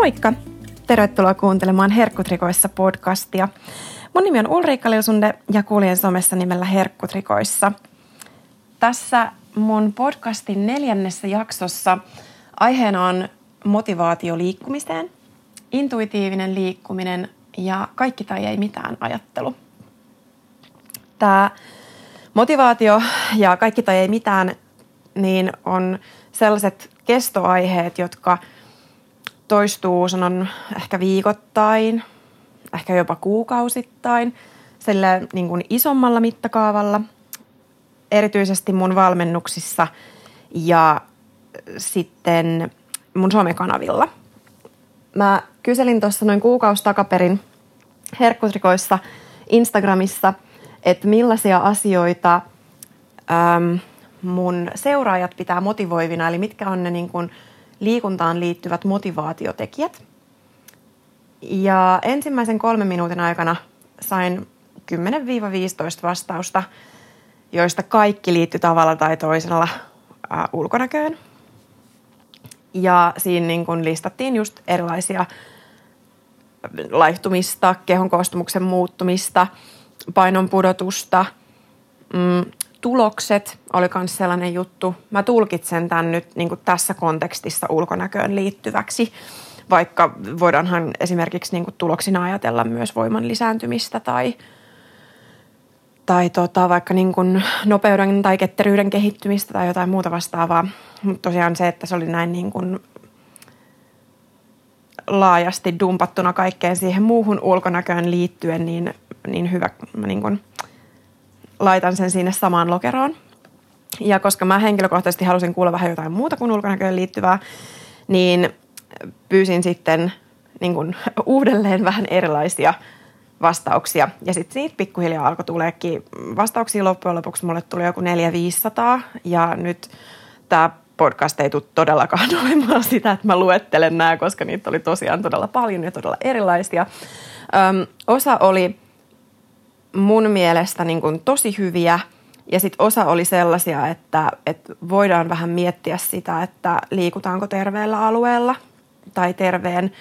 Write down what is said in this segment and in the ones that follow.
Moikka! Tervetuloa kuuntelemaan Herkkutrikoissa podcastia. Mun nimi on Ulriikka Lilsunde ja kuljen somessa nimellä Herkkutrikoissa. Tässä mun podcastin neljännessä jaksossa aiheena on motivaatio liikkumiseen, intuitiivinen liikkuminen ja kaikki tai ei mitään ajattelu. Tämä motivaatio ja kaikki tai ei mitään niin on sellaiset kestoaiheet, jotka toistuu sanon ehkä viikoittain, ehkä jopa kuukausittain, sillä niin kuin isommalla mittakaavalla, erityisesti mun valmennuksissa ja sitten mun somekanavilla. Mä kyselin tuossa noin kuukausi takaperin herkkutrikoissa Instagramissa, että millaisia asioita äm, mun seuraajat pitää motivoivina, eli mitkä on ne niin kuin liikuntaan liittyvät motivaatiotekijät. Ja ensimmäisen kolmen minuutin aikana sain 10-15 vastausta, joista kaikki liittyi tavalla tai toisella äh, ulkonäköön. Ja siinä niin kun listattiin just erilaisia laihtumista, kehon koostumuksen muuttumista, painon pudotusta, mm, tulokset oli myös sellainen juttu. Mä tulkitsen tämän nyt niin kuin tässä kontekstissa ulkonäköön liittyväksi, vaikka voidaanhan esimerkiksi niin kuin tuloksina ajatella myös voiman lisääntymistä tai, tai tota, vaikka niin kuin nopeuden tai ketteryyden kehittymistä tai jotain muuta vastaavaa. Mutta tosiaan se, että se oli näin niin kuin laajasti dumpattuna kaikkeen siihen muuhun ulkonäköön liittyen, niin, niin hyvä. Niin kuin laitan sen sinne samaan lokeroon. Ja koska mä henkilökohtaisesti halusin kuulla vähän jotain muuta kuin ulkonäköön liittyvää, niin pyysin sitten niin kuin, uudelleen vähän erilaisia vastauksia. Ja sitten siitä pikkuhiljaa alkoi tuleekin vastauksia loppujen lopuksi. Mulle tuli joku 400 ja nyt tämä podcast ei tule todellakaan olemaan sitä, että mä luettelen nämä, koska niitä oli tosiaan todella paljon ja todella erilaisia. Öm, osa oli mun mielestä niin kuin tosi hyviä ja sitten osa oli sellaisia, että, että voidaan vähän miettiä sitä, että liikutaanko terveellä alueella tai terveen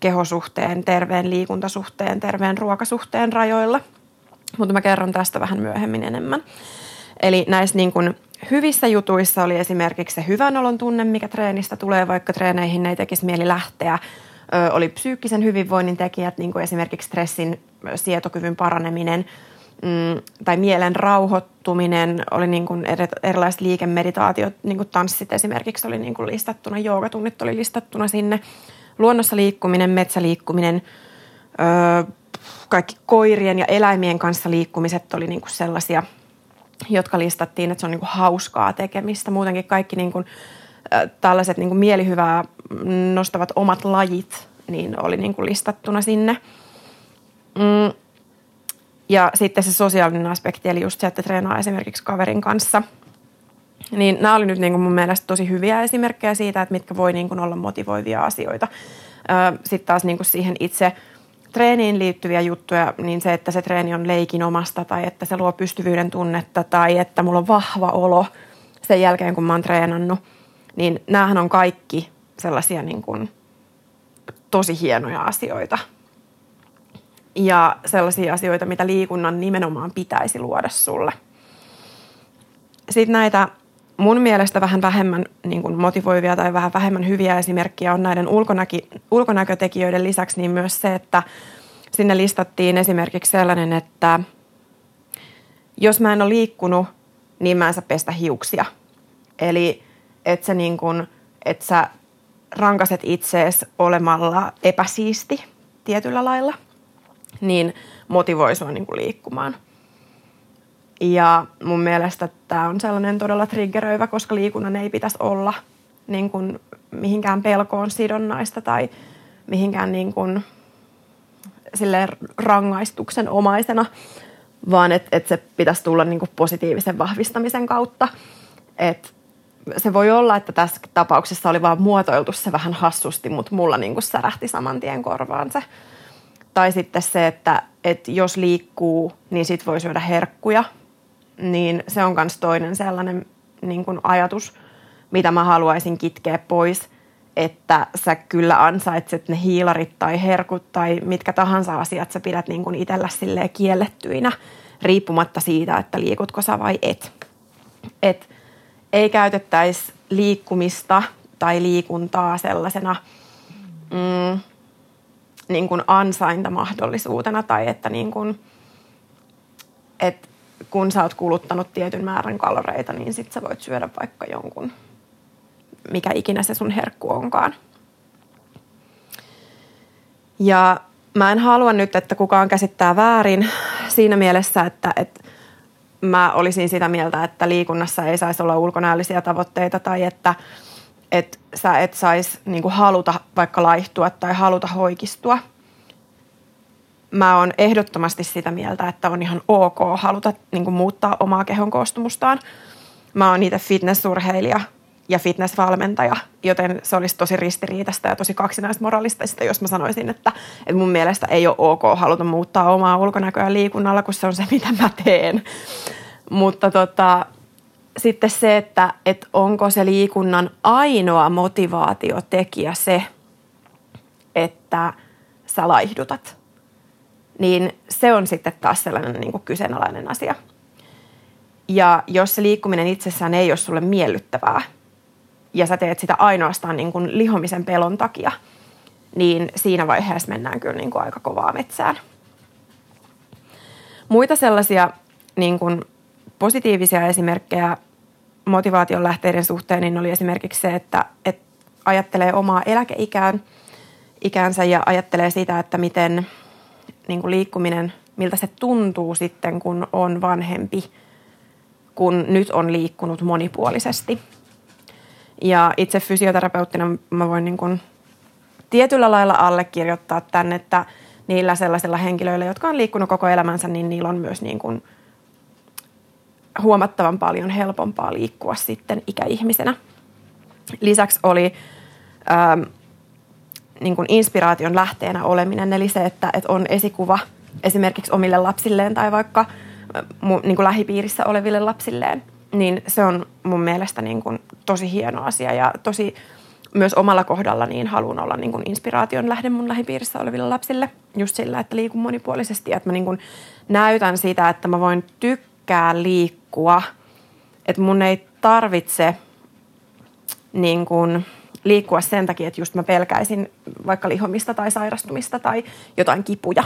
kehosuhteen, terveen liikuntasuhteen, terveen ruokasuhteen rajoilla. Mutta mä kerron tästä vähän myöhemmin enemmän. Eli näissä niin kuin hyvissä jutuissa oli esimerkiksi se hyvän olon tunne, mikä treenistä tulee, vaikka treeneihin ei tekisi mieli lähteä. Oli psyykkisen hyvinvoinnin tekijät, niin kuin esimerkiksi stressin sietokyvyn paraneminen mm, tai mielen rauhoittuminen, oli niin kuin erilaiset liikemeditaatiot, niin kuin tanssit esimerkiksi oli niin kuin listattuna, joogatunnit oli listattuna sinne, luonnossa liikkuminen, metsäliikkuminen, kaikki koirien ja eläimien kanssa liikkumiset oli niin kuin sellaisia, jotka listattiin, että se on niin kuin hauskaa tekemistä. Muutenkin kaikki niin kuin, tällaiset niin kuin mielihyvää nostavat omat lajit, niin oli niin kuin listattuna sinne – Mm. Ja sitten se sosiaalinen aspekti, eli just se, että treenaa esimerkiksi kaverin kanssa. Niin nämä oli nyt niin kuin mun mielestä tosi hyviä esimerkkejä siitä, että mitkä voi niin kuin olla motivoivia asioita. Sitten taas niin kuin siihen itse treeniin liittyviä juttuja, niin se, että se treeni on leikin omasta tai että se luo pystyvyyden tunnetta tai että mulla on vahva olo sen jälkeen, kun mä oon treenannut, niin näähän on kaikki sellaisia niin kuin tosi hienoja asioita – ja sellaisia asioita, mitä liikunnan nimenomaan pitäisi luoda sulle. Sitten näitä mun mielestä vähän vähemmän niin kuin motivoivia tai vähän vähemmän hyviä esimerkkejä on näiden ulkonäki, ulkonäkötekijöiden lisäksi niin myös se, että sinne listattiin esimerkiksi sellainen, että jos mä en ole liikkunut, niin mä en saa pestä hiuksia. Eli että sä, niin kuin, että sä rankaset itseesi olemalla epäsiisti tietyllä lailla – niin motivoi sua niin liikkumaan. Ja mun mielestä tämä on sellainen todella triggeröivä, koska liikunnan ei pitäisi olla niin kuin mihinkään pelkoon sidonnaista tai mihinkään niin kuin rangaistuksen omaisena, vaan että et se pitäisi tulla niin kuin positiivisen vahvistamisen kautta. Et se voi olla, että tässä tapauksessa oli vaan muotoiltu se vähän hassusti, mutta mulla niin kuin särähti saman tien korvaan se tai sitten se, että, että jos liikkuu, niin sit voi syödä herkkuja. Niin se on myös toinen sellainen niin kuin ajatus, mitä mä haluaisin kitkeä pois. että sä kyllä ansaitset ne hiilarit tai herkut tai mitkä tahansa asiat sä pidät niin kuin itsellä kiellettyinä, riippumatta siitä, että liikutko sä vai et. Et ei käytettäisi liikkumista tai liikuntaa sellaisena mm, niin kuin ansaintamahdollisuutena tai että niin kuin, et kun sä oot kuluttanut tietyn määrän kaloreita, niin sit sä voit syödä vaikka jonkun, mikä ikinä se sun herkku onkaan. Ja mä en halua nyt, että kukaan käsittää väärin siinä mielessä, että, että mä olisin sitä mieltä, että liikunnassa ei saisi olla ulkonäöllisiä tavoitteita tai että, että sä et saisi niin haluta vaikka laihtua tai haluta hoikistua. Mä oon ehdottomasti sitä mieltä, että on ihan ok haluta niin muuttaa omaa kehon koostumustaan. Mä oon itse fitnessurheilija ja fitnessvalmentaja, joten se olisi tosi ristiriitasta ja tosi kaksinaismoralistista, jos mä sanoisin, että, että mun mielestä ei ole ok haluta muuttaa omaa ulkonäköä liikunnalla, kun se on se, mitä mä teen. Mutta tota, sitten se, että, että onko se liikunnan ainoa motivaatiotekijä se, että sä laihdutat, niin se on sitten taas sellainen niin kuin kyseenalainen asia. Ja jos se liikkuminen itsessään ei ole sulle miellyttävää, ja sä teet sitä ainoastaan niin kuin lihomisen pelon takia, niin siinä vaiheessa mennään kyllä niin kuin aika kovaa metsään. Muita sellaisia niin kuin positiivisia esimerkkejä motivaation lähteiden suhteen, niin oli esimerkiksi se, että, että ajattelee omaa eläkeikään ikänsä ja ajattelee sitä, että miten niin kuin liikkuminen, miltä se tuntuu sitten, kun on vanhempi, kun nyt on liikkunut monipuolisesti – ja itse fysioterapeuttina mä voin niin kuin tietyllä lailla allekirjoittaa tämän, että niillä sellaisilla henkilöillä, jotka on liikkunut koko elämänsä, niin niillä on myös niin kuin huomattavan paljon helpompaa liikkua sitten ikäihmisenä. Lisäksi oli ähm, niin kuin inspiraation lähteenä oleminen, eli se, että, että on esikuva esimerkiksi omille lapsilleen tai vaikka äh, niin kuin lähipiirissä oleville lapsilleen – niin se on mun mielestä niin kuin tosi hieno asia ja tosi myös omalla kohdalla niin haluan olla niin kuin inspiraation lähde mun lähipiirissä oleville lapsille just sillä, että liikun monipuolisesti, että mä niin kuin näytän sitä, että mä voin tykkää liikkua, että mun ei tarvitse niin kuin liikkua sen takia, että just mä pelkäisin vaikka lihomista tai sairastumista tai jotain kipuja.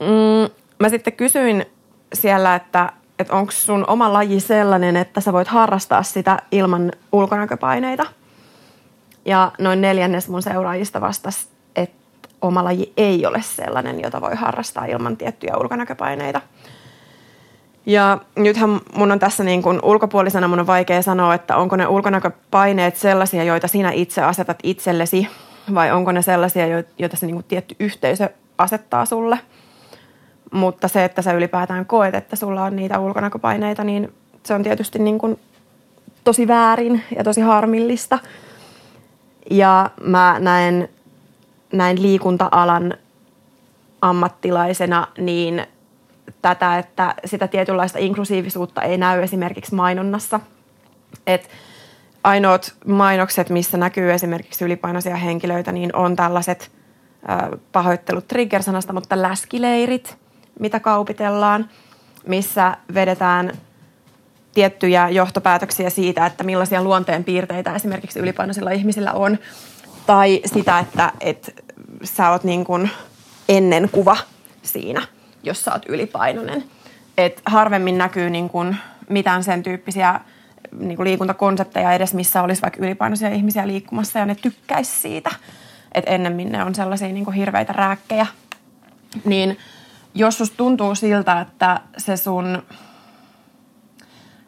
Mm, mä sitten kysyin siellä, että että onko sun oma laji sellainen, että sä voit harrastaa sitä ilman ulkonäköpaineita. Ja noin neljännes mun seuraajista vastasi, että oma laji ei ole sellainen, jota voi harrastaa ilman tiettyjä ulkonäköpaineita. Ja nythän mun on tässä niin kuin ulkopuolisena mun on vaikea sanoa, että onko ne ulkonäköpaineet sellaisia, joita sinä itse asetat itsellesi, vai onko ne sellaisia, joita se niin kuin tietty yhteisö asettaa sulle – mutta se, että sä ylipäätään koet, että sulla on niitä ulkonäköpaineita, niin se on tietysti niin kuin tosi väärin ja tosi harmillista. Ja mä näen näin liikunta-alan ammattilaisena niin tätä, että sitä tietynlaista inklusiivisuutta ei näy esimerkiksi mainonnassa. Et ainoat mainokset, missä näkyy esimerkiksi ylipainoisia henkilöitä, niin on tällaiset pahoittelut trigger-sanasta, mutta läskileirit – mitä kaupitellaan, missä vedetään tiettyjä johtopäätöksiä siitä, että millaisia luonteen piirteitä esimerkiksi ylipainoisilla ihmisillä on. Tai sitä, että, että sä oot niin kuin ennen kuva siinä, jos sä oot ylipainoinen. Et harvemmin näkyy niin kuin mitään sen tyyppisiä niin kuin liikuntakonsepteja edes, missä olisi vaikka ylipainoisia ihmisiä liikkumassa ja ne tykkäisi siitä. Että ennemmin ne on sellaisia niin kuin hirveitä rääkkejä. Niin – jos susta tuntuu siltä, että se sun,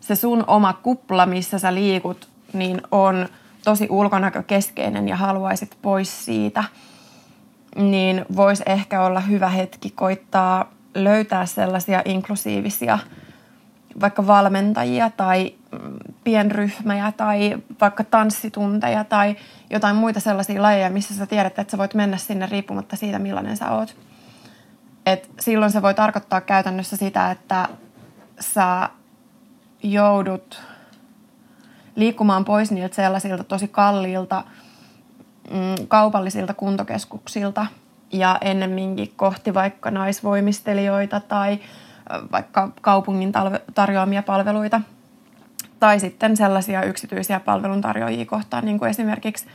se sun oma kupla, missä sä liikut, niin on tosi ulkonäkökeskeinen ja haluaisit pois siitä, niin voisi ehkä olla hyvä hetki koittaa löytää sellaisia inklusiivisia vaikka valmentajia tai pienryhmäjä tai vaikka tanssitunteja tai jotain muita sellaisia lajeja, missä sä tiedät, että sä voit mennä sinne riippumatta siitä, millainen sä oot. Et silloin se voi tarkoittaa käytännössä sitä, että sä joudut liikkumaan pois niiltä sellaisilta tosi kalliilta mm, kaupallisilta kuntokeskuksilta ja ennemminkin kohti vaikka naisvoimistelijoita tai vaikka kaupungin tarjoamia palveluita. Tai sitten sellaisia yksityisiä palveluntarjoajia kohtaan, niin kuin esimerkiksi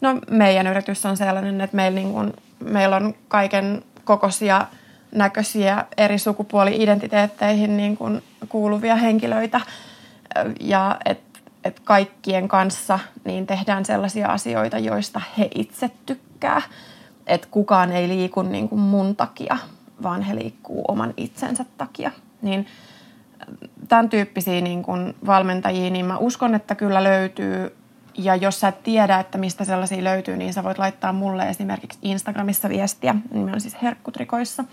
no meidän yritys on sellainen, että meillä, niin kuin, meillä on kaiken kokoisia näköisiä eri sukupuoli-identiteetteihin niin kuin kuuluvia henkilöitä ja että et kaikkien kanssa niin tehdään sellaisia asioita, joista he itse tykkää. Että kukaan ei liiku niin kuin mun takia, vaan he liikkuu oman itsensä takia. Niin tämän tyyppisiä niin kuin valmentajia, niin mä uskon, että kyllä löytyy. Ja jos sä et tiedä, että mistä sellaisia löytyy, niin sä voit laittaa mulle esimerkiksi Instagramissa viestiä, nimi on siis herkkutrikoissa,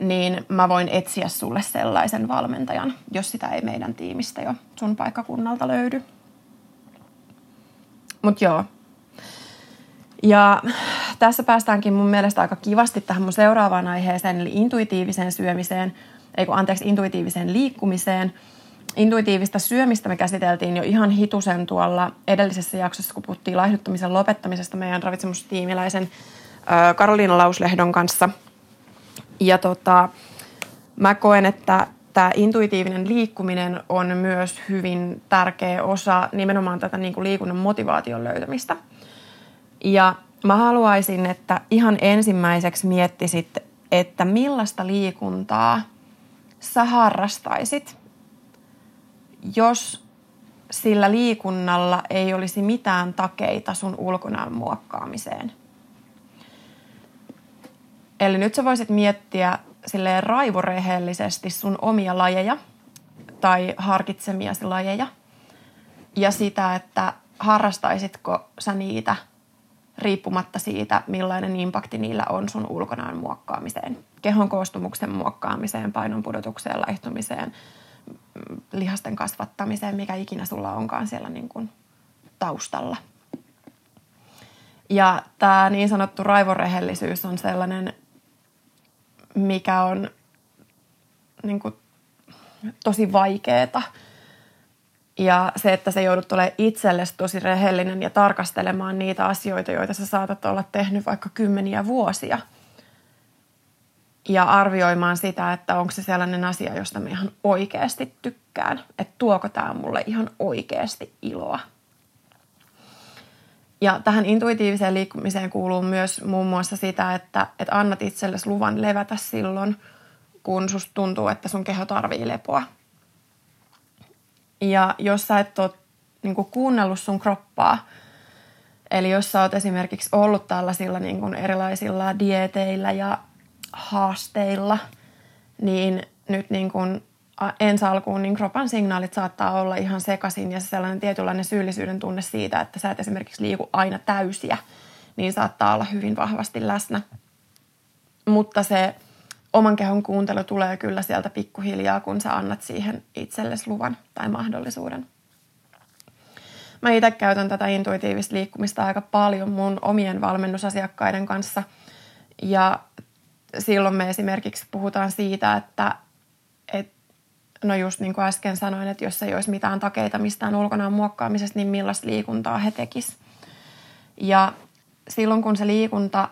niin mä voin etsiä sulle sellaisen valmentajan, jos sitä ei meidän tiimistä jo sun paikkakunnalta löydy. Mut joo. Ja tässä päästäänkin mun mielestä aika kivasti tähän mun seuraavaan aiheeseen, eli intuitiiviseen syömiseen, ei kun anteeksi, intuitiiviseen liikkumiseen. Intuitiivista syömistä me käsiteltiin jo ihan hitusen tuolla edellisessä jaksossa, kun puhuttiin laihduttamisen lopettamisesta meidän ravitsemustiimiläisen Karoliina Lauslehdon kanssa. Ja tota, mä koen, että tämä intuitiivinen liikkuminen on myös hyvin tärkeä osa nimenomaan tätä niin kuin liikunnan motivaation löytämistä. Ja mä haluaisin, että ihan ensimmäiseksi miettisit, että millaista liikuntaa sä harrastaisit, jos sillä liikunnalla ei olisi mitään takeita sun ulkonäön muokkaamiseen. Eli nyt sä voisit miettiä silleen raivorehellisesti sun omia lajeja tai harkitsemiasi lajeja ja sitä, että harrastaisitko sä niitä riippumatta siitä, millainen impakti niillä on sun ulkonäön muokkaamiseen, kehon koostumuksen muokkaamiseen, painon pudotukseen, laihtumiseen, lihasten kasvattamiseen, mikä ikinä sulla onkaan siellä niin kuin taustalla. Ja tämä niin sanottu raivorehellisyys on sellainen mikä on niin kuin, tosi vaikeeta. Ja se, että se joudut olemaan itsellesi tosi rehellinen ja tarkastelemaan niitä asioita, joita sä saatat olla tehnyt vaikka kymmeniä vuosia. Ja arvioimaan sitä, että onko se sellainen asia, josta mä ihan oikeasti tykkään. Että tuoko tämä mulle ihan oikeasti iloa. Ja tähän intuitiiviseen liikkumiseen kuuluu myös muun muassa sitä, että, että annat itsellesi luvan levätä silloin, kun susta tuntuu, että sun keho tarvii lepoa. Ja jos sä et ole niin kuunnellut sun kroppaa, eli jos sä oot esimerkiksi ollut tällaisilla niin kuin erilaisilla dieteillä ja haasteilla, niin nyt niin kuin ensi alkuun niin kropan signaalit saattaa olla ihan sekaisin ja se sellainen tietynlainen syyllisyyden tunne siitä, että sä et esimerkiksi liiku aina täysiä, niin saattaa olla hyvin vahvasti läsnä. Mutta se oman kehon kuuntelu tulee kyllä sieltä pikkuhiljaa, kun sä annat siihen itsellesi luvan tai mahdollisuuden. Mä itse käytän tätä intuitiivista liikkumista aika paljon mun omien valmennusasiakkaiden kanssa. Ja silloin me esimerkiksi puhutaan siitä, että no just niin kuin äsken sanoin, että jos ei olisi mitään takeita mistään ulkonaan muokkaamisesta, niin millaista liikuntaa he tekis. Ja silloin kun se liikunta,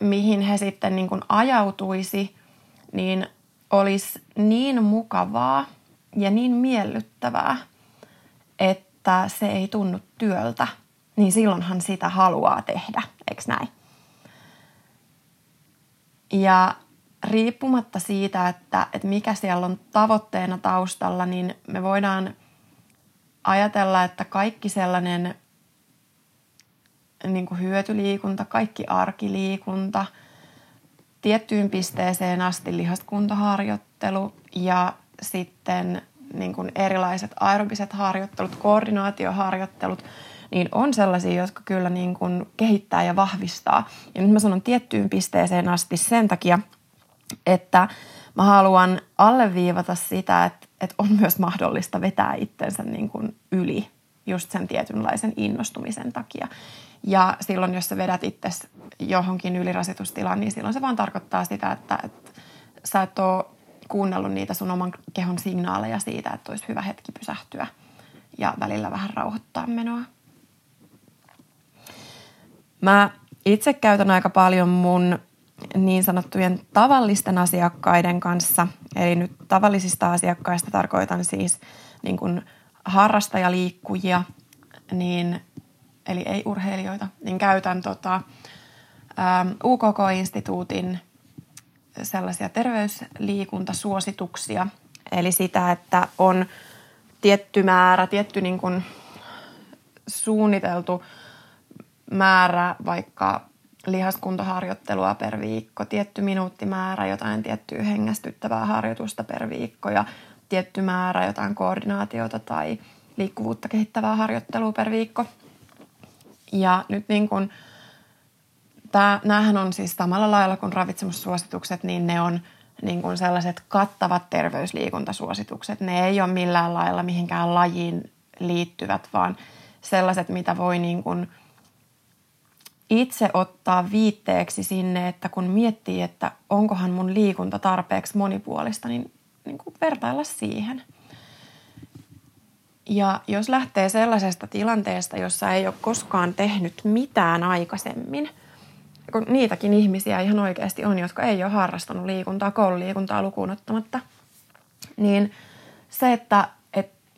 mihin he sitten niin kuin ajautuisi, niin olisi niin mukavaa ja niin miellyttävää, että se ei tunnu työltä, niin silloinhan sitä haluaa tehdä, eikö näin? Ja riippumatta siitä, että, että mikä siellä on tavoitteena taustalla, niin me voidaan ajatella, että kaikki sellainen niin kuin hyötyliikunta, kaikki arkiliikunta, tiettyyn pisteeseen asti lihaskuntaharjoittelu ja sitten niin kuin erilaiset aerobiset harjoittelut, koordinaatioharjoittelut, niin on sellaisia, jotka kyllä niin kuin kehittää ja vahvistaa. Ja nyt mä sanon tiettyyn pisteeseen asti sen takia, että mä haluan alleviivata sitä, että, että on myös mahdollista vetää itsensä niin kuin yli just sen tietynlaisen innostumisen takia. Ja silloin, jos sä vedät itse johonkin ylirasitustilaan, niin silloin se vaan tarkoittaa sitä, että, että sä et ole kuunnellut niitä sun oman kehon signaaleja siitä, että olisi hyvä hetki pysähtyä ja välillä vähän rauhoittaa menoa. Mä itse käytän aika paljon mun niin sanottujen tavallisten asiakkaiden kanssa. Eli nyt tavallisista asiakkaista tarkoitan siis niin kuin harrastajaliikkujia, niin, eli ei urheilijoita, niin käytän tota, ähm, UKK-instituutin sellaisia terveysliikuntasuosituksia. Eli sitä, että on tietty määrä, tietty niin kuin suunniteltu määrä vaikka lihaskuntoharjoittelua per viikko, tietty minuuttimäärä, jotain tiettyä hengästyttävää harjoitusta per viikko ja tietty määrä jotain koordinaatiota tai liikkuvuutta kehittävää harjoittelua per viikko. Ja nyt niin kuin, tää, näähän on siis samalla lailla kuin ravitsemussuositukset, niin ne on niin kuin sellaiset kattavat terveysliikuntasuositukset. Ne ei ole millään lailla mihinkään lajiin liittyvät, vaan sellaiset, mitä voi niin kuin – itse ottaa viitteeksi sinne, että kun miettii, että onkohan mun liikunta tarpeeksi monipuolista, niin, niin kuin vertailla siihen. Ja jos lähtee sellaisesta tilanteesta, jossa ei ole koskaan tehnyt mitään aikaisemmin, kun niitäkin ihmisiä ihan oikeasti on, jotka ei ole harrastanut liikuntaa, koululiikuntaa lukuun ottamatta, niin se, että,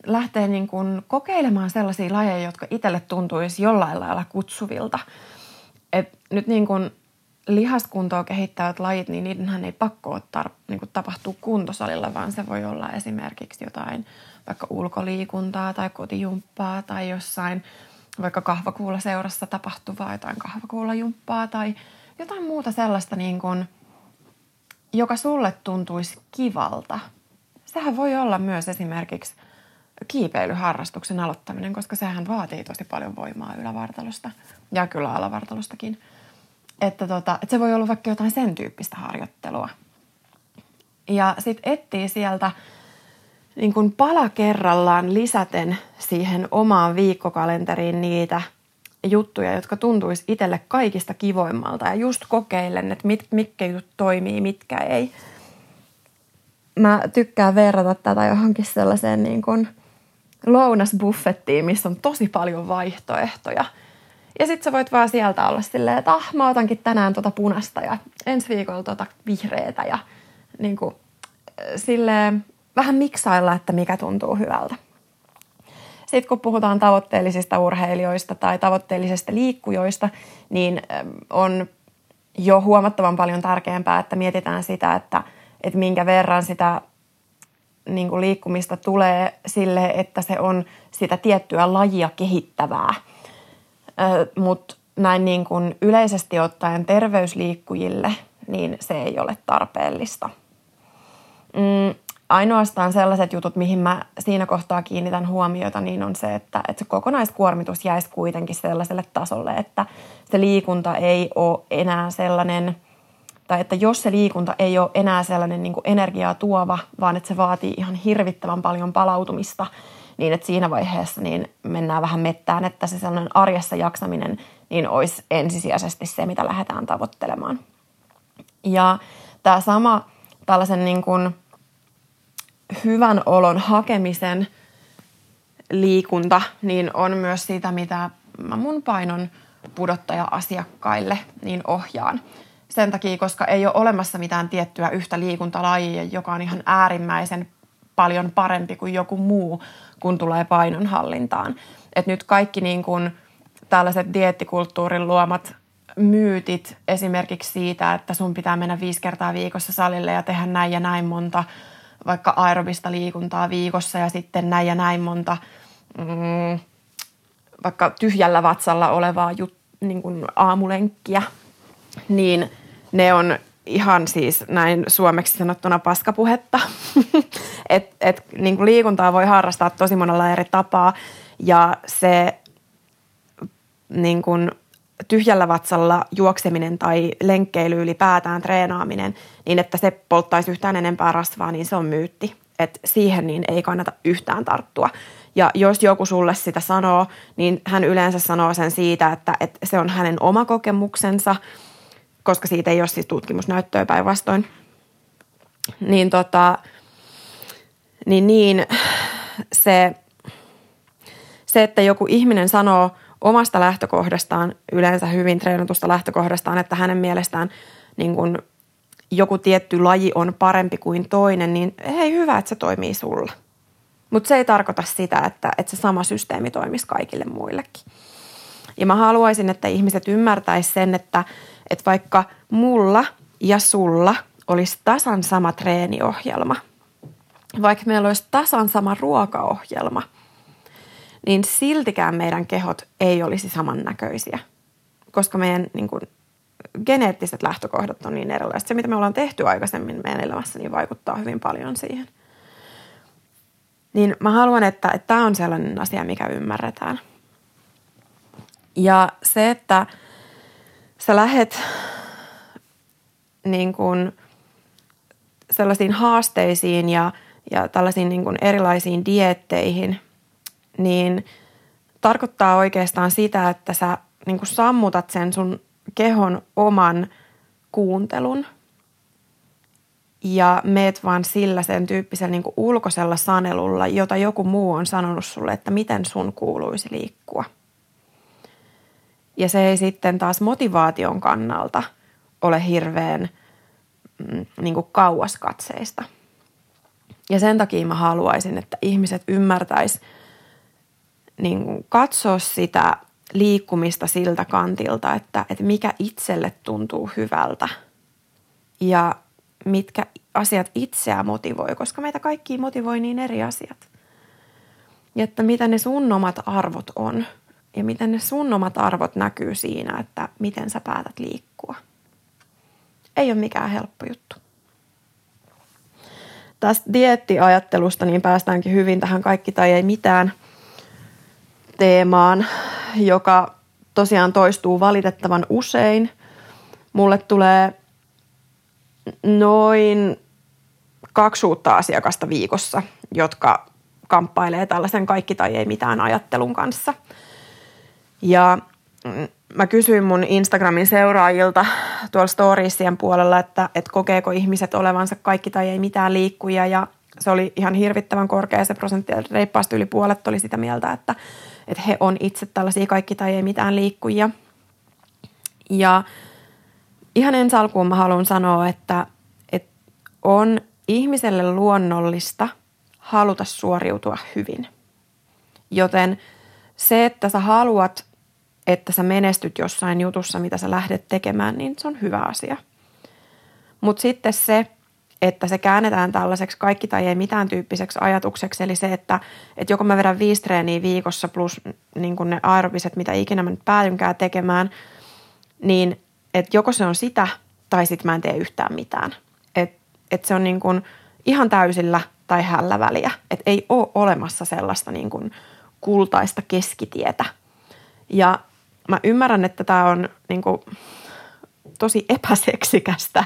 lähtee niin kuin kokeilemaan sellaisia lajeja, jotka itselle tuntuisi jollain lailla kutsuvilta – et nyt niin kuin lihaskuntoa kehittävät lajit, niin niidenhän ei pakko ottaa, niin kuin tapahtuu kuntosalilla, vaan se voi olla esimerkiksi jotain vaikka ulkoliikuntaa tai kotijumppaa tai jossain vaikka kahvakuulla seurassa tapahtuvaa jotain kahvakuulajumppaa tai jotain muuta sellaista, niin kuin, joka sulle tuntuisi kivalta. Sehän voi olla myös esimerkiksi kiipeilyharrastuksen aloittaminen, koska sehän vaatii tosi paljon voimaa ylävartalosta ja kyllä alavartalostakin. Että, tota, että se voi olla vaikka jotain sen tyyppistä harjoittelua. Ja sitten etsii sieltä niin kuin pala kerrallaan lisäten siihen omaan viikkokalenteriin niitä juttuja, jotka tuntuisi itselle kaikista kivoimmalta ja just kokeilen, että mit, mitkä jutut toimii, mitkä ei. Mä tykkään verrata tätä johonkin sellaiseen niin kuin – lounasbuffettiin, missä on tosi paljon vaihtoehtoja. Ja sitten sä voit vaan sieltä olla silleen, että ah, mä otankin tänään tota punasta ja ensi viikolla tota vihreätä ja niin kuin, silleen, vähän miksailla, että mikä tuntuu hyvältä. Sitten kun puhutaan tavoitteellisista urheilijoista tai tavoitteellisista liikkujoista, niin on jo huomattavan paljon tärkeämpää, että mietitään sitä, että, että minkä verran sitä niin kuin liikkumista tulee sille, että se on sitä tiettyä lajia kehittävää. Mutta näin niin kuin yleisesti ottaen terveysliikkujille, niin se ei ole tarpeellista. Mm, ainoastaan sellaiset jutut, mihin mä siinä kohtaa kiinnitän huomiota, niin on se, että, että se kokonaiskuormitus jäisi kuitenkin sellaiselle tasolle, että se liikunta ei ole enää sellainen – tai että jos se liikunta ei ole enää sellainen niin kuin energiaa tuova, vaan että se vaatii ihan hirvittävän paljon palautumista, niin että siinä vaiheessa niin mennään vähän mettään, että se sellainen arjessa jaksaminen niin olisi ensisijaisesti se, mitä lähdetään tavoittelemaan. Ja tämä sama tällaisen niin kuin hyvän olon hakemisen liikunta, niin on myös sitä, mitä mä mun painon pudottaja-asiakkaille niin ohjaan sen takia, koska ei ole olemassa mitään tiettyä yhtä liikuntalajia, joka on ihan äärimmäisen paljon parempi kuin joku muu, kun tulee painonhallintaan. Et nyt kaikki niin kuin tällaiset diettikulttuurin luomat myytit esimerkiksi siitä, että sun pitää mennä viisi kertaa viikossa salille ja tehdä näin ja näin monta vaikka aerobista liikuntaa viikossa ja sitten näin ja näin monta mm, vaikka tyhjällä vatsalla olevaa jut, niin kuin aamulenkkiä, niin – ne on ihan siis näin suomeksi sanottuna paskapuhetta. et, et, niin kuin liikuntaa voi harrastaa tosi monella eri tapaa ja se niin kuin tyhjällä vatsalla juokseminen tai lenkkeily ylipäätään treenaaminen, niin että se polttaisi yhtään enempää rasvaa, niin se on myytti. Et siihen niin ei kannata yhtään tarttua. Ja jos joku sulle sitä sanoo, niin hän yleensä sanoo sen siitä, että, että se on hänen oma kokemuksensa – koska siitä ei ole siis tutkimusnäyttöä päinvastoin. Niin, tota, niin, niin se Se, että joku ihminen sanoo omasta lähtökohdastaan, yleensä hyvin treenatusta lähtökohdastaan, että hänen mielestään niin kuin joku tietty laji on parempi kuin toinen, niin hei hyvä, että se toimii sulla. Mutta se ei tarkoita sitä, että, että se sama systeemi toimisi kaikille muillekin. Ja mä haluaisin, että ihmiset ymmärtäisivät sen, että, että vaikka mulla ja sulla olisi tasan sama treeniohjelma, vaikka meillä olisi tasan sama ruokaohjelma, niin siltikään meidän kehot ei olisi samannäköisiä, koska meidän niin kuin, geneettiset lähtökohdat on niin erilaiset. Se, mitä me ollaan tehty aikaisemmin meidän elämässä, niin vaikuttaa hyvin paljon siihen. Niin mä haluan, että, tämä on sellainen asia, mikä ymmärretään. Ja se, että sä lähet niin kuin sellaisiin haasteisiin ja, ja tällaisiin niin kuin erilaisiin dietteihin, niin tarkoittaa oikeastaan sitä, että sä niin kuin sammutat sen sun kehon oman kuuntelun ja meet vaan sillä sen tyyppisellä niin kuin ulkoisella sanelulla, jota joku muu on sanonut sulle, että miten sun kuuluisi liikkua. Ja se ei sitten taas motivaation kannalta ole hirveän mm, niin kuin kauaskatseista. Ja sen takia mä haluaisin, että ihmiset ymmärtäis niin katsoa sitä liikkumista siltä kantilta, että, että mikä itselle tuntuu hyvältä ja mitkä asiat itseä motivoi, koska meitä kaikki motivoi niin eri asiat. Ja että mitä ne sun omat arvot on ja miten ne sun omat arvot näkyy siinä, että miten sä päätät liikkua. Ei ole mikään helppo juttu. Tästä diettiajattelusta niin päästäänkin hyvin tähän kaikki tai ei mitään teemaan, joka tosiaan toistuu valitettavan usein. Mulle tulee noin kaksi uutta asiakasta viikossa, jotka kamppailee tällaisen kaikki tai ei mitään ajattelun kanssa. Ja mm, mä kysyin mun Instagramin seuraajilta tuolla storiesien puolella, että, että kokeeko ihmiset olevansa kaikki tai ei mitään liikkuja ja se oli ihan hirvittävän korkea se prosentti, reippaasti yli puolet oli sitä mieltä, että, että he on itse tällaisia kaikki tai ei mitään liikkujia. Ja ihan ensi alkuun mä haluan sanoa, että, että on ihmiselle luonnollista haluta suoriutua hyvin. Joten se, että sä haluat, että sä menestyt jossain jutussa, mitä sä lähdet tekemään, niin se on hyvä asia. Mutta sitten se, että se käännetään tällaiseksi kaikki tai ei mitään tyyppiseksi ajatukseksi. Eli se, että, että joko mä vedän viisi treeniä viikossa plus niin ne aerobiset, mitä ikinä mä nyt päädynkään tekemään, niin että joko se on sitä tai sitten mä en tee yhtään mitään. Että et se on niin kuin ihan täysillä tai hällä väliä. Että ei ole olemassa sellaista niin kuin kultaista keskitietä. Ja mä ymmärrän, että tämä on niin kuin tosi epäseksikästä,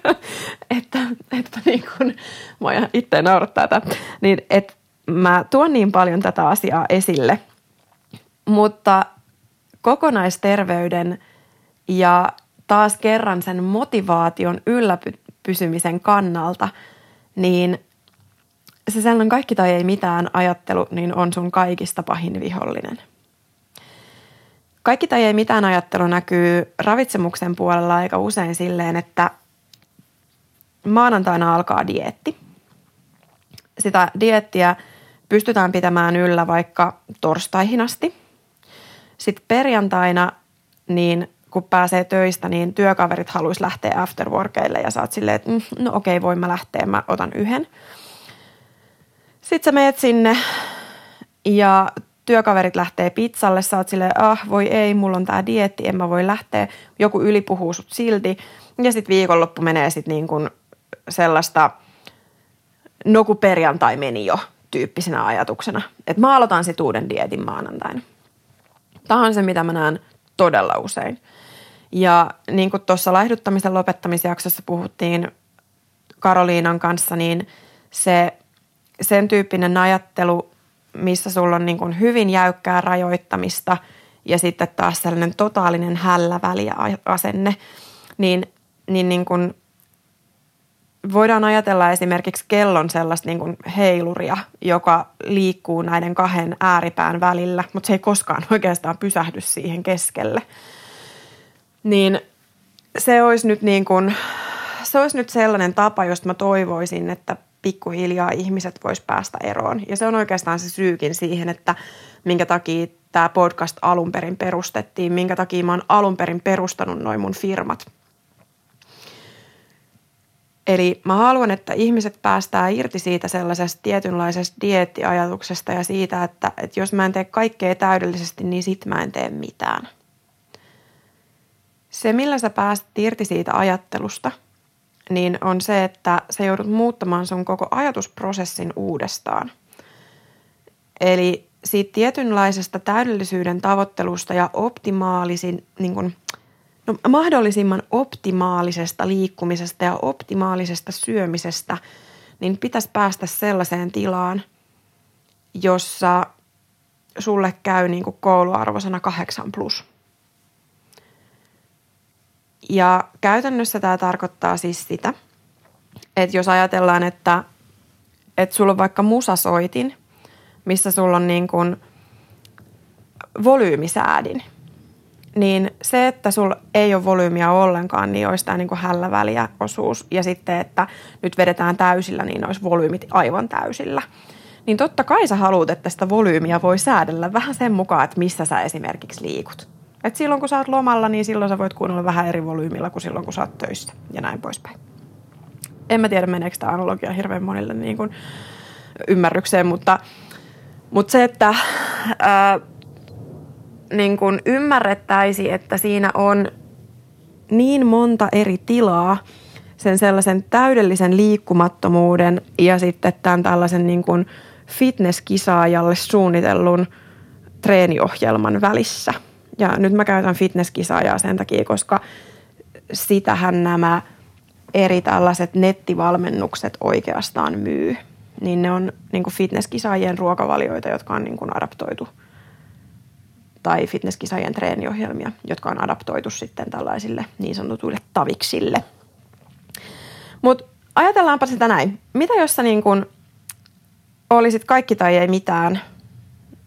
että, että niin kuin, mä itse naurattaa tätä, niin että mä tuon niin paljon tätä asiaa esille, mutta kokonaisterveyden ja taas kerran sen motivaation ylläpysymisen kannalta, niin se sellainen kaikki tai ei mitään ajattelu, niin on sun kaikista pahin vihollinen – kaikki tai ei mitään ajattelu näkyy ravitsemuksen puolella aika usein silleen, että maanantaina alkaa dietti. Sitä diettiä pystytään pitämään yllä vaikka torstaihin asti. Sitten perjantaina, niin kun pääsee töistä, niin työkaverit haluaisi lähteä afterworkeille ja oot silleen, että mm, no okei, voin mä lähteä, mä otan yhden. Sitten sä meet sinne ja työkaverit lähtee pizzalle, sä oot silleen, ah voi ei, mulla on tää dietti, en mä voi lähteä, joku ylipuhuu sut silti. Ja sitten viikonloppu menee sitten niin kuin sellaista, no kun perjantai meni jo tyyppisenä ajatuksena. Että mä aloitan sitten uuden dietin maanantaina. Tämä on se, mitä mä näen todella usein. Ja niin kuin tuossa laihduttamisen lopettamisjaksossa puhuttiin Karoliinan kanssa, niin se sen tyyppinen ajattelu missä sulla on niin kuin hyvin jäykkää rajoittamista ja sitten taas sellainen totaalinen hälläväliä asenne, niin, niin, niin kuin voidaan ajatella esimerkiksi kellon sellaista niin kuin heiluria, joka liikkuu näiden kahden ääripään välillä, mutta se ei koskaan oikeastaan pysähdy siihen keskelle. Niin se olisi nyt, niin kuin, se olisi nyt sellainen tapa, josta mä toivoisin, että pikkuhiljaa ihmiset vois päästä eroon. Ja se on oikeastaan se syykin siihen, että minkä takia tämä podcast alun perin perustettiin, minkä takia mä oon alun perin perustanut noin mun firmat – Eli mä haluan, että ihmiset päästää irti siitä sellaisesta tietynlaisesta diettiajatuksesta ja siitä, että, että jos mä en tee kaikkea täydellisesti, niin sit mä en tee mitään. Se, millä sä pääset irti siitä ajattelusta, niin on se, että sä joudut muuttamaan sun koko ajatusprosessin uudestaan. Eli siitä tietynlaisesta täydellisyyden tavoittelusta ja optimaalisin niin kun, – no, mahdollisimman optimaalisesta liikkumisesta ja optimaalisesta syömisestä, niin pitäisi päästä sellaiseen tilaan, jossa sulle käy niin kouluarvosana 8 plus. Ja käytännössä tämä tarkoittaa siis sitä, että jos ajatellaan, että, että sulla on vaikka musasoitin, missä sulla on niin kuin volyymisäädin – niin se, että sulla ei ole volyymiä ollenkaan, niin olisi tämä niin kuin hälläväliä osuus. Ja sitten, että nyt vedetään täysillä, niin olisi volyymit aivan täysillä. Niin totta kai sä haluat, että sitä volyymiä voi säädellä vähän sen mukaan, että missä sä esimerkiksi liikut. Et silloin kun sä oot lomalla, niin silloin sä voit kuunnella vähän eri volyymilla kuin silloin kun sä oot töissä ja näin poispäin. En mä tiedä, meneekö tämä analogia hirveän monille niin kuin ymmärrykseen, mutta, mutta se, että ää, niin kuin ymmärrettäisi, että siinä on niin monta eri tilaa sen sellaisen täydellisen liikkumattomuuden ja sitten tämän tällaisen niin kuin fitnesskisaajalle suunnitellun treeniohjelman välissä. Ja nyt mä käytän fitnesskisaajaa sen takia, koska sitähän nämä eri tällaiset nettivalmennukset oikeastaan myy. Niin ne on niin fitnesskisaajien ruokavalioita, jotka on niin adaptoitu – tai fitnesskisaajien treeniohjelmia, jotka on adaptoitu sitten tällaisille niin sanotuille taviksille. Mutta ajatellaanpa sitä näin. Mitä jos sä niin kun olisit kaikki tai ei mitään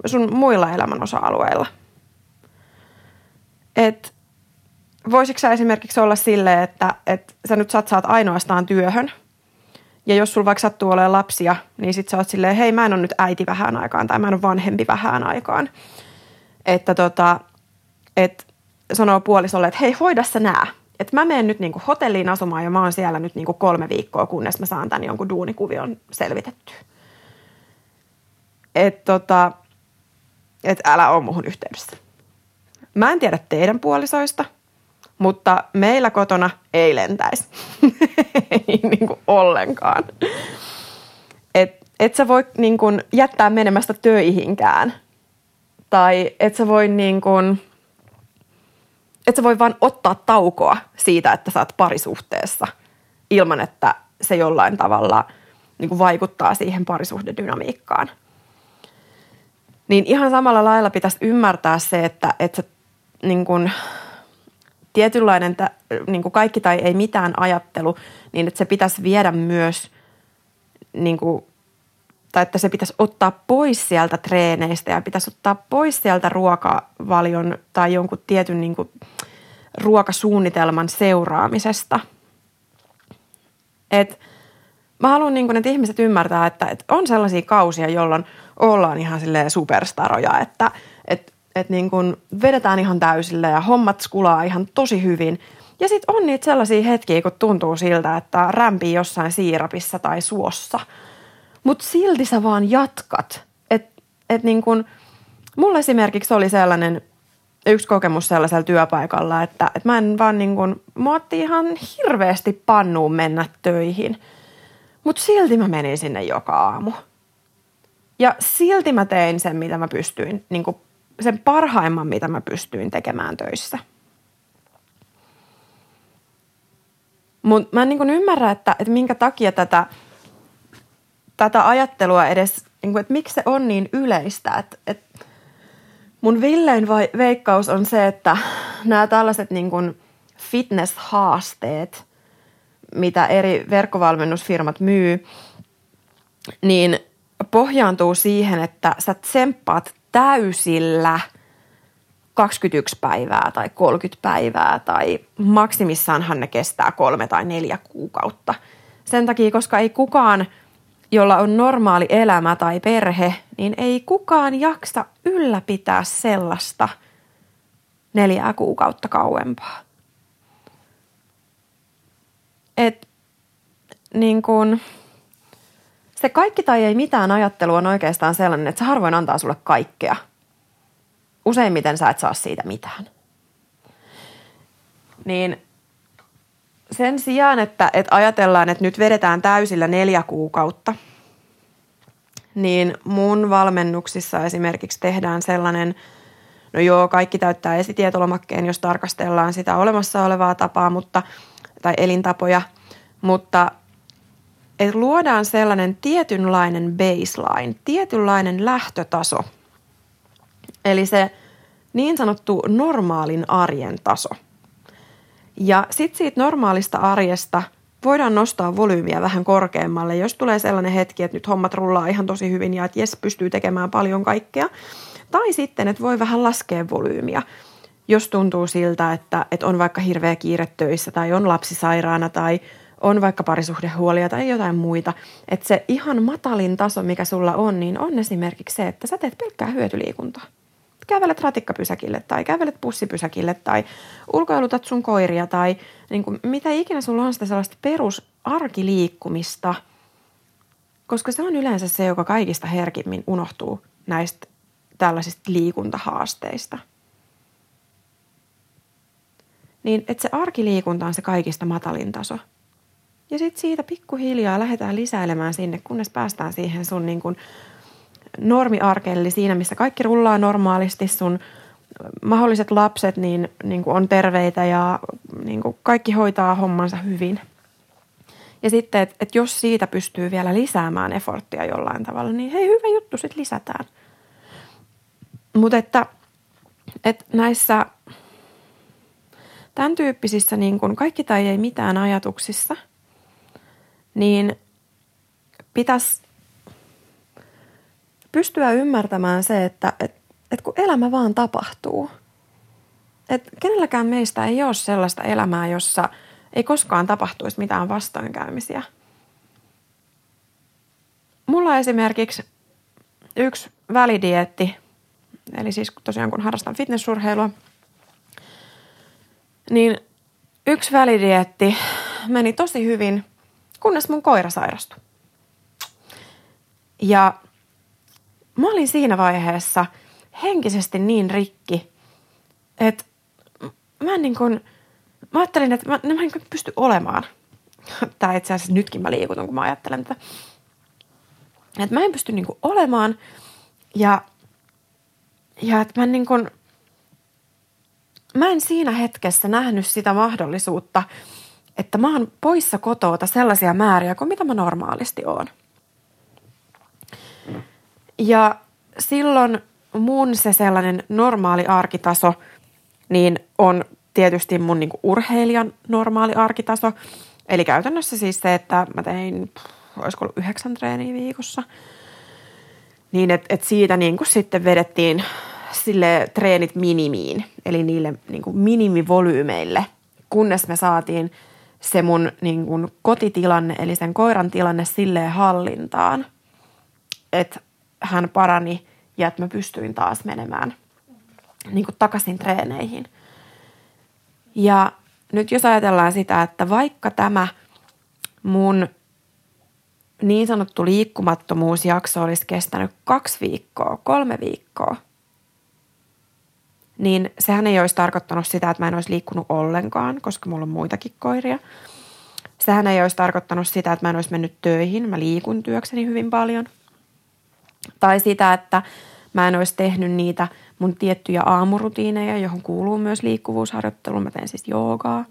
sun muilla elämän osa-alueilla? Et voisitko sä esimerkiksi olla silleen, että, että sä nyt satsaat ainoastaan työhön – ja jos sulla vaikka sattuu olemaan lapsia, niin sit sä oot silleen, hei mä en ole nyt äiti vähän aikaan tai mä en ole vanhempi vähän aikaan että tota, et sanoo puolisolle, että hei hoida sä nää. Että mä menen nyt niinku hotelliin asumaan ja mä oon siellä nyt niinku kolme viikkoa, kunnes mä saan tämän jonkun duunikuvion selvitettyä. Että tota, et älä ole muhun yhteydessä. Mä en tiedä teidän puolisoista, mutta meillä kotona ei lentäisi. ei niinku ollenkaan. Et, et sä voi niinku jättää menemästä töihinkään – tai et sä voi niin kuin, et sä voi vaan ottaa taukoa siitä, että sä oot parisuhteessa ilman, että se jollain tavalla niin kuin vaikuttaa siihen parisuhdedynamiikkaan. Niin ihan samalla lailla pitäisi ymmärtää se, että, että sä, niin kuin, tietynlainen niin kuin kaikki tai ei mitään ajattelu, niin että se pitäisi viedä myös niin kuin tai että se pitäisi ottaa pois sieltä treeneistä ja pitäisi ottaa pois sieltä ruokavalion tai jonkun tietyn niin kuin ruokasuunnitelman seuraamisesta. Et mä haluan, niin että ihmiset ymmärtää, että, että on sellaisia kausia, jolloin ollaan ihan superstaroja, että et, et niin kuin vedetään ihan täysillä ja hommat skulaa ihan tosi hyvin. Ja sitten on niitä sellaisia hetkiä, kun tuntuu siltä, että rämpii jossain siirapissa tai suossa – mutta silti sä vaan jatkat. Että et niin kun, mulla esimerkiksi oli sellainen yksi kokemus sellaisella työpaikalla, että, että mä en vaan niin kun, mä ihan hirveästi pannuun mennä töihin. Mutta silti mä menin sinne joka aamu. Ja silti mä tein sen, mitä mä pystyin, niin sen parhaimman, mitä mä pystyin tekemään töissä. Mutta mä en niin ymmärrä, että, että minkä takia tätä – tätä ajattelua edes, niin kuin, että miksi se on niin yleistä. Että, että mun villein vai, veikkaus on se, että nämä tällaiset niin fitness-haasteet, mitä eri verkkovalmennusfirmat myy, niin pohjaantuu siihen, että sä tsemppaat täysillä 21 päivää tai 30 päivää tai maksimissaanhan ne kestää kolme tai neljä kuukautta. Sen takia, koska ei kukaan, jolla on normaali elämä tai perhe, niin ei kukaan jaksa ylläpitää sellaista neljää kuukautta kauempaa. Et niin kun, se kaikki tai ei mitään ajattelu on oikeastaan sellainen, että se harvoin antaa sulle kaikkea. Useimmiten sä et saa siitä mitään. Niin sen sijaan, että, että ajatellaan, että nyt vedetään täysillä neljä kuukautta, niin mun valmennuksissa esimerkiksi tehdään sellainen, no joo, kaikki täyttää esitietolomakkeen, jos tarkastellaan sitä olemassa olevaa tapaa, mutta, tai elintapoja, mutta että luodaan sellainen tietynlainen baseline, tietynlainen lähtötaso. Eli se niin sanottu normaalin arjen taso. Ja sitten siitä normaalista arjesta voidaan nostaa volyymiä vähän korkeammalle, jos tulee sellainen hetki, että nyt hommat rullaa ihan tosi hyvin ja että jes pystyy tekemään paljon kaikkea. Tai sitten, että voi vähän laskea volyymiä, jos tuntuu siltä, että, että on vaikka hirveä kiire töissä tai on lapsi sairaana tai – on vaikka parisuhdehuolia tai jotain muita, että se ihan matalin taso, mikä sulla on, niin on esimerkiksi se, että sä teet pelkkää hyötyliikuntaa. Kävelet ratikkapysäkille tai kävelet pussipysäkille tai ulkoilutat sun koiria tai niin kuin, mitä ikinä sulla on sitä sellaista perusarkiliikkumista, koska se on yleensä se, joka kaikista herkimmin unohtuu näistä tällaisista liikuntahaasteista. Niin, että se arkiliikunta on se kaikista matalin taso – ja sitten siitä pikkuhiljaa lähdetään lisäilemään sinne, kunnes päästään siihen sun niin kuin normiarkeen, eli siinä, missä kaikki rullaa normaalisti, sun mahdolliset lapset niin, niin on terveitä ja niin kaikki hoitaa hommansa hyvin. Ja sitten, että et jos siitä pystyy vielä lisäämään efforttia jollain tavalla, niin hei, hyvä juttu, sitten lisätään. Mutta että, että näissä tämän tyyppisissä niin kuin kaikki tai ei mitään ajatuksissa – niin pitäisi pystyä ymmärtämään se, että et, et kun elämä vaan tapahtuu. Et kenelläkään meistä ei ole sellaista elämää, jossa ei koskaan tapahtuisi mitään vastoinkäymisiä. Mulla esimerkiksi yksi välidietti, eli siis tosiaan kun harrastan fitnessurheilua, niin yksi välidietti meni tosi hyvin – kunnes mun koira sairastui. Ja mä olin siinä vaiheessa henkisesti niin rikki, että mä niin kuin, mä ajattelin, että mä, mä en pysty olemaan. Tai itse asiassa nytkin mä liikutun, kun mä ajattelen tätä. Että mä en pysty niin kuin olemaan ja, ja että mä en niin kuin, mä en siinä hetkessä nähnyt sitä mahdollisuutta – että mä oon poissa kotoota sellaisia määriä kuin mitä mä normaalisti oon. Ja silloin mun se sellainen normaali arkitaso, niin on tietysti mun niinku urheilijan normaali arkitaso. Eli käytännössä siis se, että mä tein, olisiko ollut yhdeksän treeniä viikossa. Niin, että et siitä niinku sitten vedettiin sille treenit minimiin, eli niille niinku minimivolyymeille, kunnes me saatiin – se mun niin kuin, kotitilanne, eli sen koiran tilanne silleen hallintaan, että hän parani ja että mä pystyin taas menemään niin kuin, takaisin treeneihin. Ja nyt jos ajatellaan sitä, että vaikka tämä mun niin sanottu liikkumattomuusjakso olisi kestänyt kaksi viikkoa, kolme viikkoa – niin sehän ei olisi tarkoittanut sitä, että mä en olisi liikkunut ollenkaan, koska mulla on muitakin koiria. Sehän ei olisi tarkoittanut sitä, että mä en olisi mennyt töihin. Mä liikun työkseni hyvin paljon. Tai sitä, että mä en olisi tehnyt niitä mun tiettyjä aamurutiineja, johon kuuluu myös liikkuvuusharjoittelu. Mä teen siis joogaa.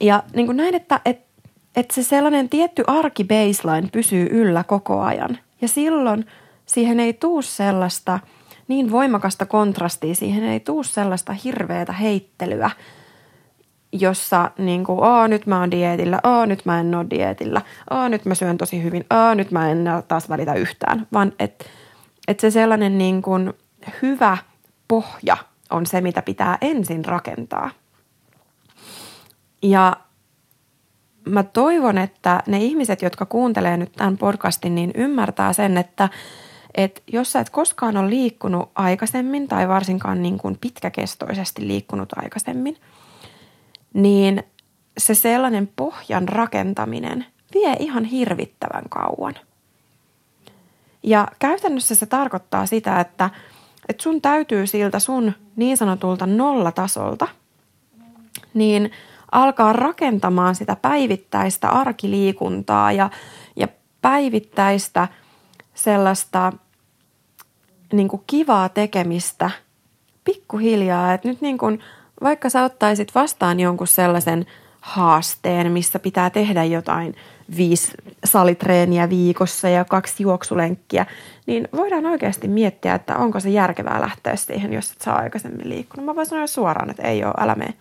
Ja niin kuin näin, että, että, että se sellainen tietty arki baseline pysyy yllä koko ajan. Ja silloin siihen ei tuu sellaista – niin voimakasta kontrastia, siihen ei tuu sellaista hirveätä heittelyä, jossa niin kuin, Oo, nyt mä oon dietillä, Oo, nyt mä en ole dietillä, Oo, nyt mä syön tosi hyvin, Oo, nyt mä en taas välitä yhtään. Vaan että et se sellainen niin kuin hyvä pohja on se, mitä pitää ensin rakentaa. Ja mä toivon, että ne ihmiset, jotka kuuntelee nyt tämän podcastin, niin ymmärtää sen, että – että jos sä et koskaan ole liikkunut aikaisemmin tai varsinkaan niin kuin pitkäkestoisesti liikkunut aikaisemmin, niin se sellainen pohjan rakentaminen vie ihan hirvittävän kauan. Ja käytännössä se tarkoittaa sitä, että, että sun täytyy siltä sun niin sanotulta nollatasolta, niin alkaa rakentamaan sitä päivittäistä arkiliikuntaa ja, ja päivittäistä sellaista niin kuin kivaa tekemistä pikkuhiljaa. Että nyt niin kuin, vaikka sä ottaisit vastaan jonkun sellaisen haasteen, missä pitää tehdä jotain viisi salitreeniä viikossa ja kaksi juoksulenkkiä, niin voidaan oikeasti miettiä, että onko se järkevää lähteä siihen, jos et saa aikaisemmin liikkunut. Mä voin sanoa suoraan, että ei ole, älä mene.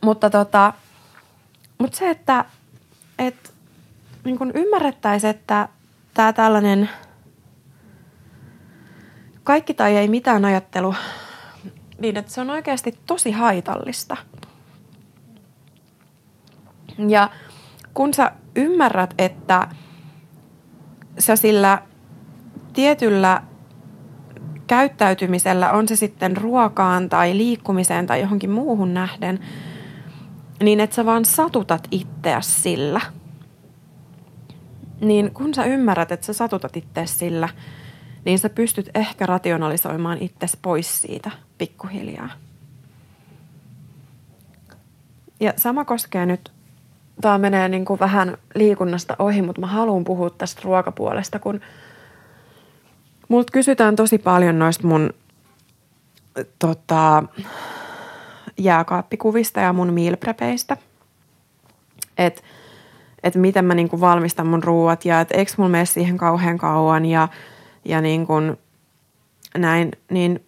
Mutta tota, mutta se, että et, niin kun ymmärrettäisiin, että tämä tällainen – kaikki tai ei mitään ajattelu, niin että se on oikeasti tosi haitallista. Ja kun sä ymmärrät, että sä sillä tietyllä käyttäytymisellä, on se sitten ruokaan tai liikkumiseen tai johonkin muuhun nähden, niin että sä vaan satutat itseäsi sillä. Niin kun sä ymmärrät, että sä satutat itseäsi sillä, niin sä pystyt ehkä rationalisoimaan itsesi pois siitä pikkuhiljaa. Ja sama koskee nyt, tämä menee niin kuin vähän liikunnasta ohi, mutta mä haluan puhua tästä ruokapuolesta, kun multa kysytään tosi paljon noista mun tota, jääkaappikuvista ja mun meal prepeistä. Että et miten mä niinku valmistan mun ruuat ja että eikö mulla mene siihen kauhean kauan ja – ja niin kuin näin, niin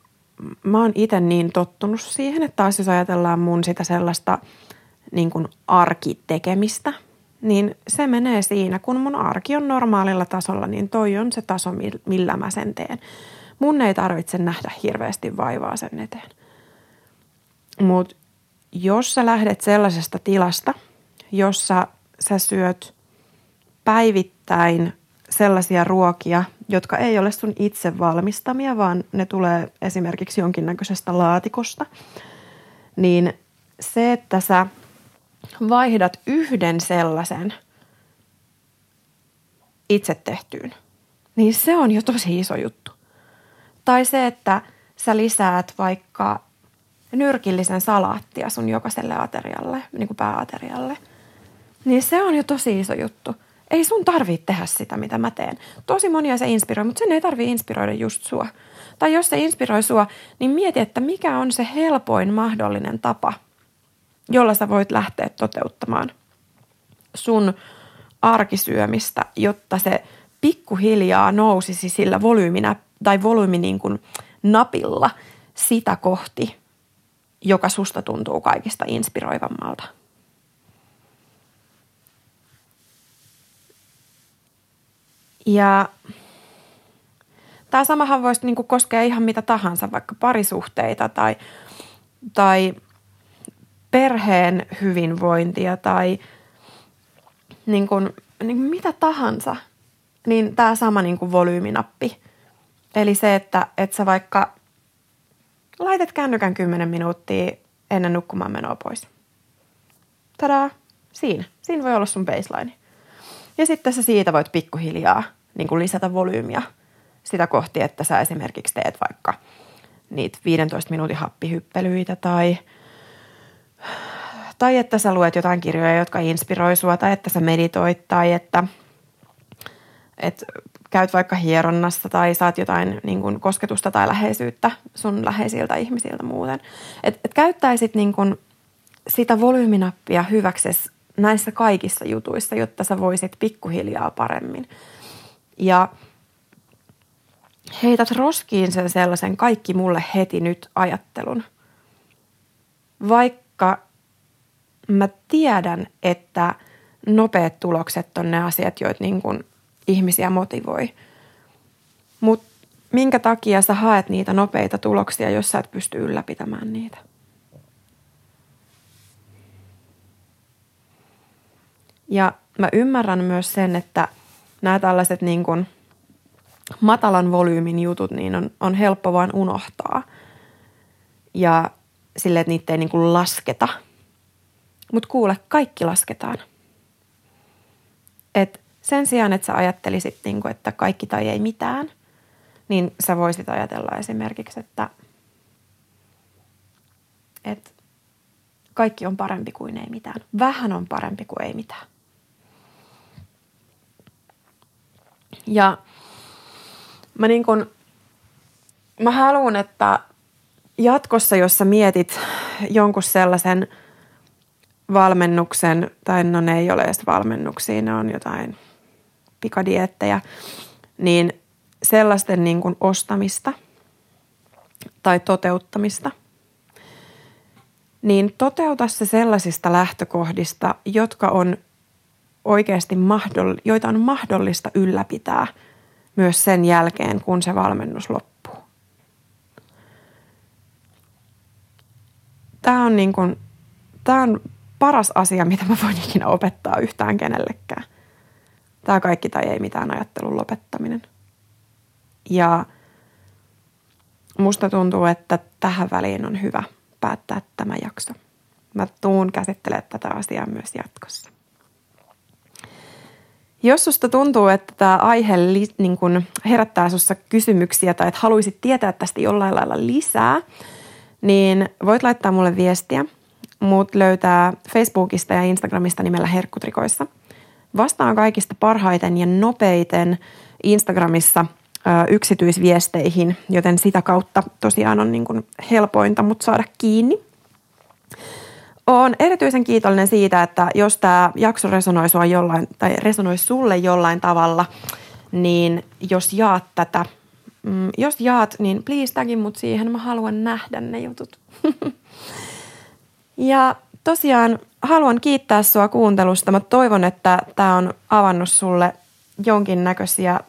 mä oon itse niin tottunut siihen, että taas jos ajatellaan mun sitä sellaista niin kuin arkitekemistä, niin se menee siinä, kun mun arki on normaalilla tasolla, niin toi on se taso, millä mä sen teen. Mun ei tarvitse nähdä hirveästi vaivaa sen eteen. Mutta jos sä lähdet sellaisesta tilasta, jossa sä syöt päivittäin sellaisia ruokia, jotka ei ole sun itse valmistamia, vaan ne tulee esimerkiksi jonkinnäköisestä laatikosta, niin se, että sä vaihdat yhden sellaisen itse tehtyyn, niin se on jo tosi iso juttu. Tai se, että sä lisäät vaikka nyrkillisen salaattia sun jokaiselle aterialle, niin kuin pääaterialle, niin se on jo tosi iso juttu ei sun tarvitse tehdä sitä, mitä mä teen. Tosi monia se inspiroi, mutta sen ei tarvitse inspiroida just sua. Tai jos se inspiroi sua, niin mieti, että mikä on se helpoin mahdollinen tapa, jolla sä voit lähteä toteuttamaan sun arkisyömistä, jotta se pikkuhiljaa nousisi sillä volyyminä tai volyymi niin kuin napilla sitä kohti, joka susta tuntuu kaikista inspiroivammalta. Ja tämä samahan voisi niin koskea ihan mitä tahansa, vaikka parisuhteita tai, tai perheen hyvinvointia tai niin kuin, niin kuin mitä tahansa. Niin tämä sama niin kuin volyyminappi. Eli se, että, että sä vaikka laitat kännykän 10 minuuttia ennen nukkumaan menoa pois. Tadaa, siinä. Siinä voi olla sun baseline. Ja sitten sä siitä voit pikkuhiljaa niin kuin lisätä volyymiä sitä kohti, että sä esimerkiksi teet vaikka niitä 15 minuutin happihyppelyitä tai, tai että sä luet jotain kirjoja, jotka inspiroi sua tai että sä meditoit tai että, että käyt vaikka hieronnassa tai saat jotain niin kuin kosketusta tai läheisyyttä sun läheisiltä ihmisiltä muuten. Että et käyttäisit niin kuin sitä volyyminappia hyväksesi näissä kaikissa jutuissa, jotta sä voisit pikkuhiljaa paremmin. Ja heität roskiin sen sellaisen kaikki mulle heti nyt ajattelun. vaikka mä tiedän, että nopeat tulokset on ne asiat, joita niin kuin ihmisiä motivoi. Mutta minkä takia sä haet niitä nopeita tuloksia, jos sä et pysty ylläpitämään niitä? Ja mä ymmärrän myös sen, että nämä tällaiset niin kuin matalan volyymin jutut niin on, on helppo vaan unohtaa. Ja sille, että niitä ei niin kuin lasketa. Mutta kuule, kaikki lasketaan. Et sen sijaan, että sä ajattelisit, niin kuin, että kaikki tai ei mitään, niin sä voisit ajatella esimerkiksi, että, että kaikki on parempi kuin ei mitään. Vähän on parempi kuin ei mitään. Ja mä niin kun, mä haluan, että jatkossa, jos sä mietit jonkun sellaisen valmennuksen, tai no ne ei ole edes valmennuksia, ne on jotain pikadiettejä, niin sellaisten niin kuin ostamista tai toteuttamista, niin toteuta se sellaisista lähtökohdista, jotka on oikeasti mahdoll- joita on mahdollista ylläpitää myös sen jälkeen, kun se valmennus loppuu. Tämä on, niin kuin, tämä on paras asia, mitä mä voin ikinä opettaa yhtään kenellekään. Tämä kaikki tai ei mitään ajattelun lopettaminen. Ja musta tuntuu, että tähän väliin on hyvä päättää tämä jakso. Mä tuun käsittelemään tätä asiaa myös jatkossa. Jos susta tuntuu, että tämä aihe niin kun herättää sussa kysymyksiä tai että haluaisit tietää tästä jollain lailla lisää, niin voit laittaa mulle viestiä. Mut löytää Facebookista ja Instagramista nimellä Herkkutrikoissa. Vastaan kaikista parhaiten ja nopeiten Instagramissa ö, yksityisviesteihin, joten sitä kautta tosiaan on niin kun helpointa mut saada kiinni – olen erityisen kiitollinen siitä, että jos tämä jakso resonoi sua jollain, tai resonoi sulle jollain tavalla, niin jos jaat tätä, mm, jos jaat, niin please tagin mut siihen, mä haluan nähdä ne jutut. ja tosiaan haluan kiittää sua kuuntelusta. Mä toivon, että tämä on avannut sulle jonkinnäköisiä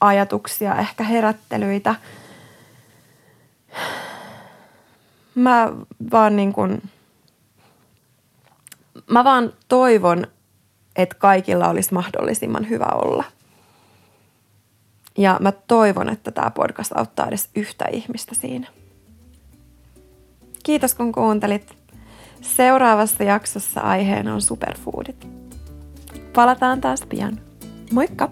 ajatuksia, ehkä herättelyitä. Mä vaan niin kuin mä vaan toivon, että kaikilla olisi mahdollisimman hyvä olla. Ja mä toivon, että tämä podcast auttaa edes yhtä ihmistä siinä. Kiitos kun kuuntelit. Seuraavassa jaksossa aiheena on superfoodit. Palataan taas pian. Moikka!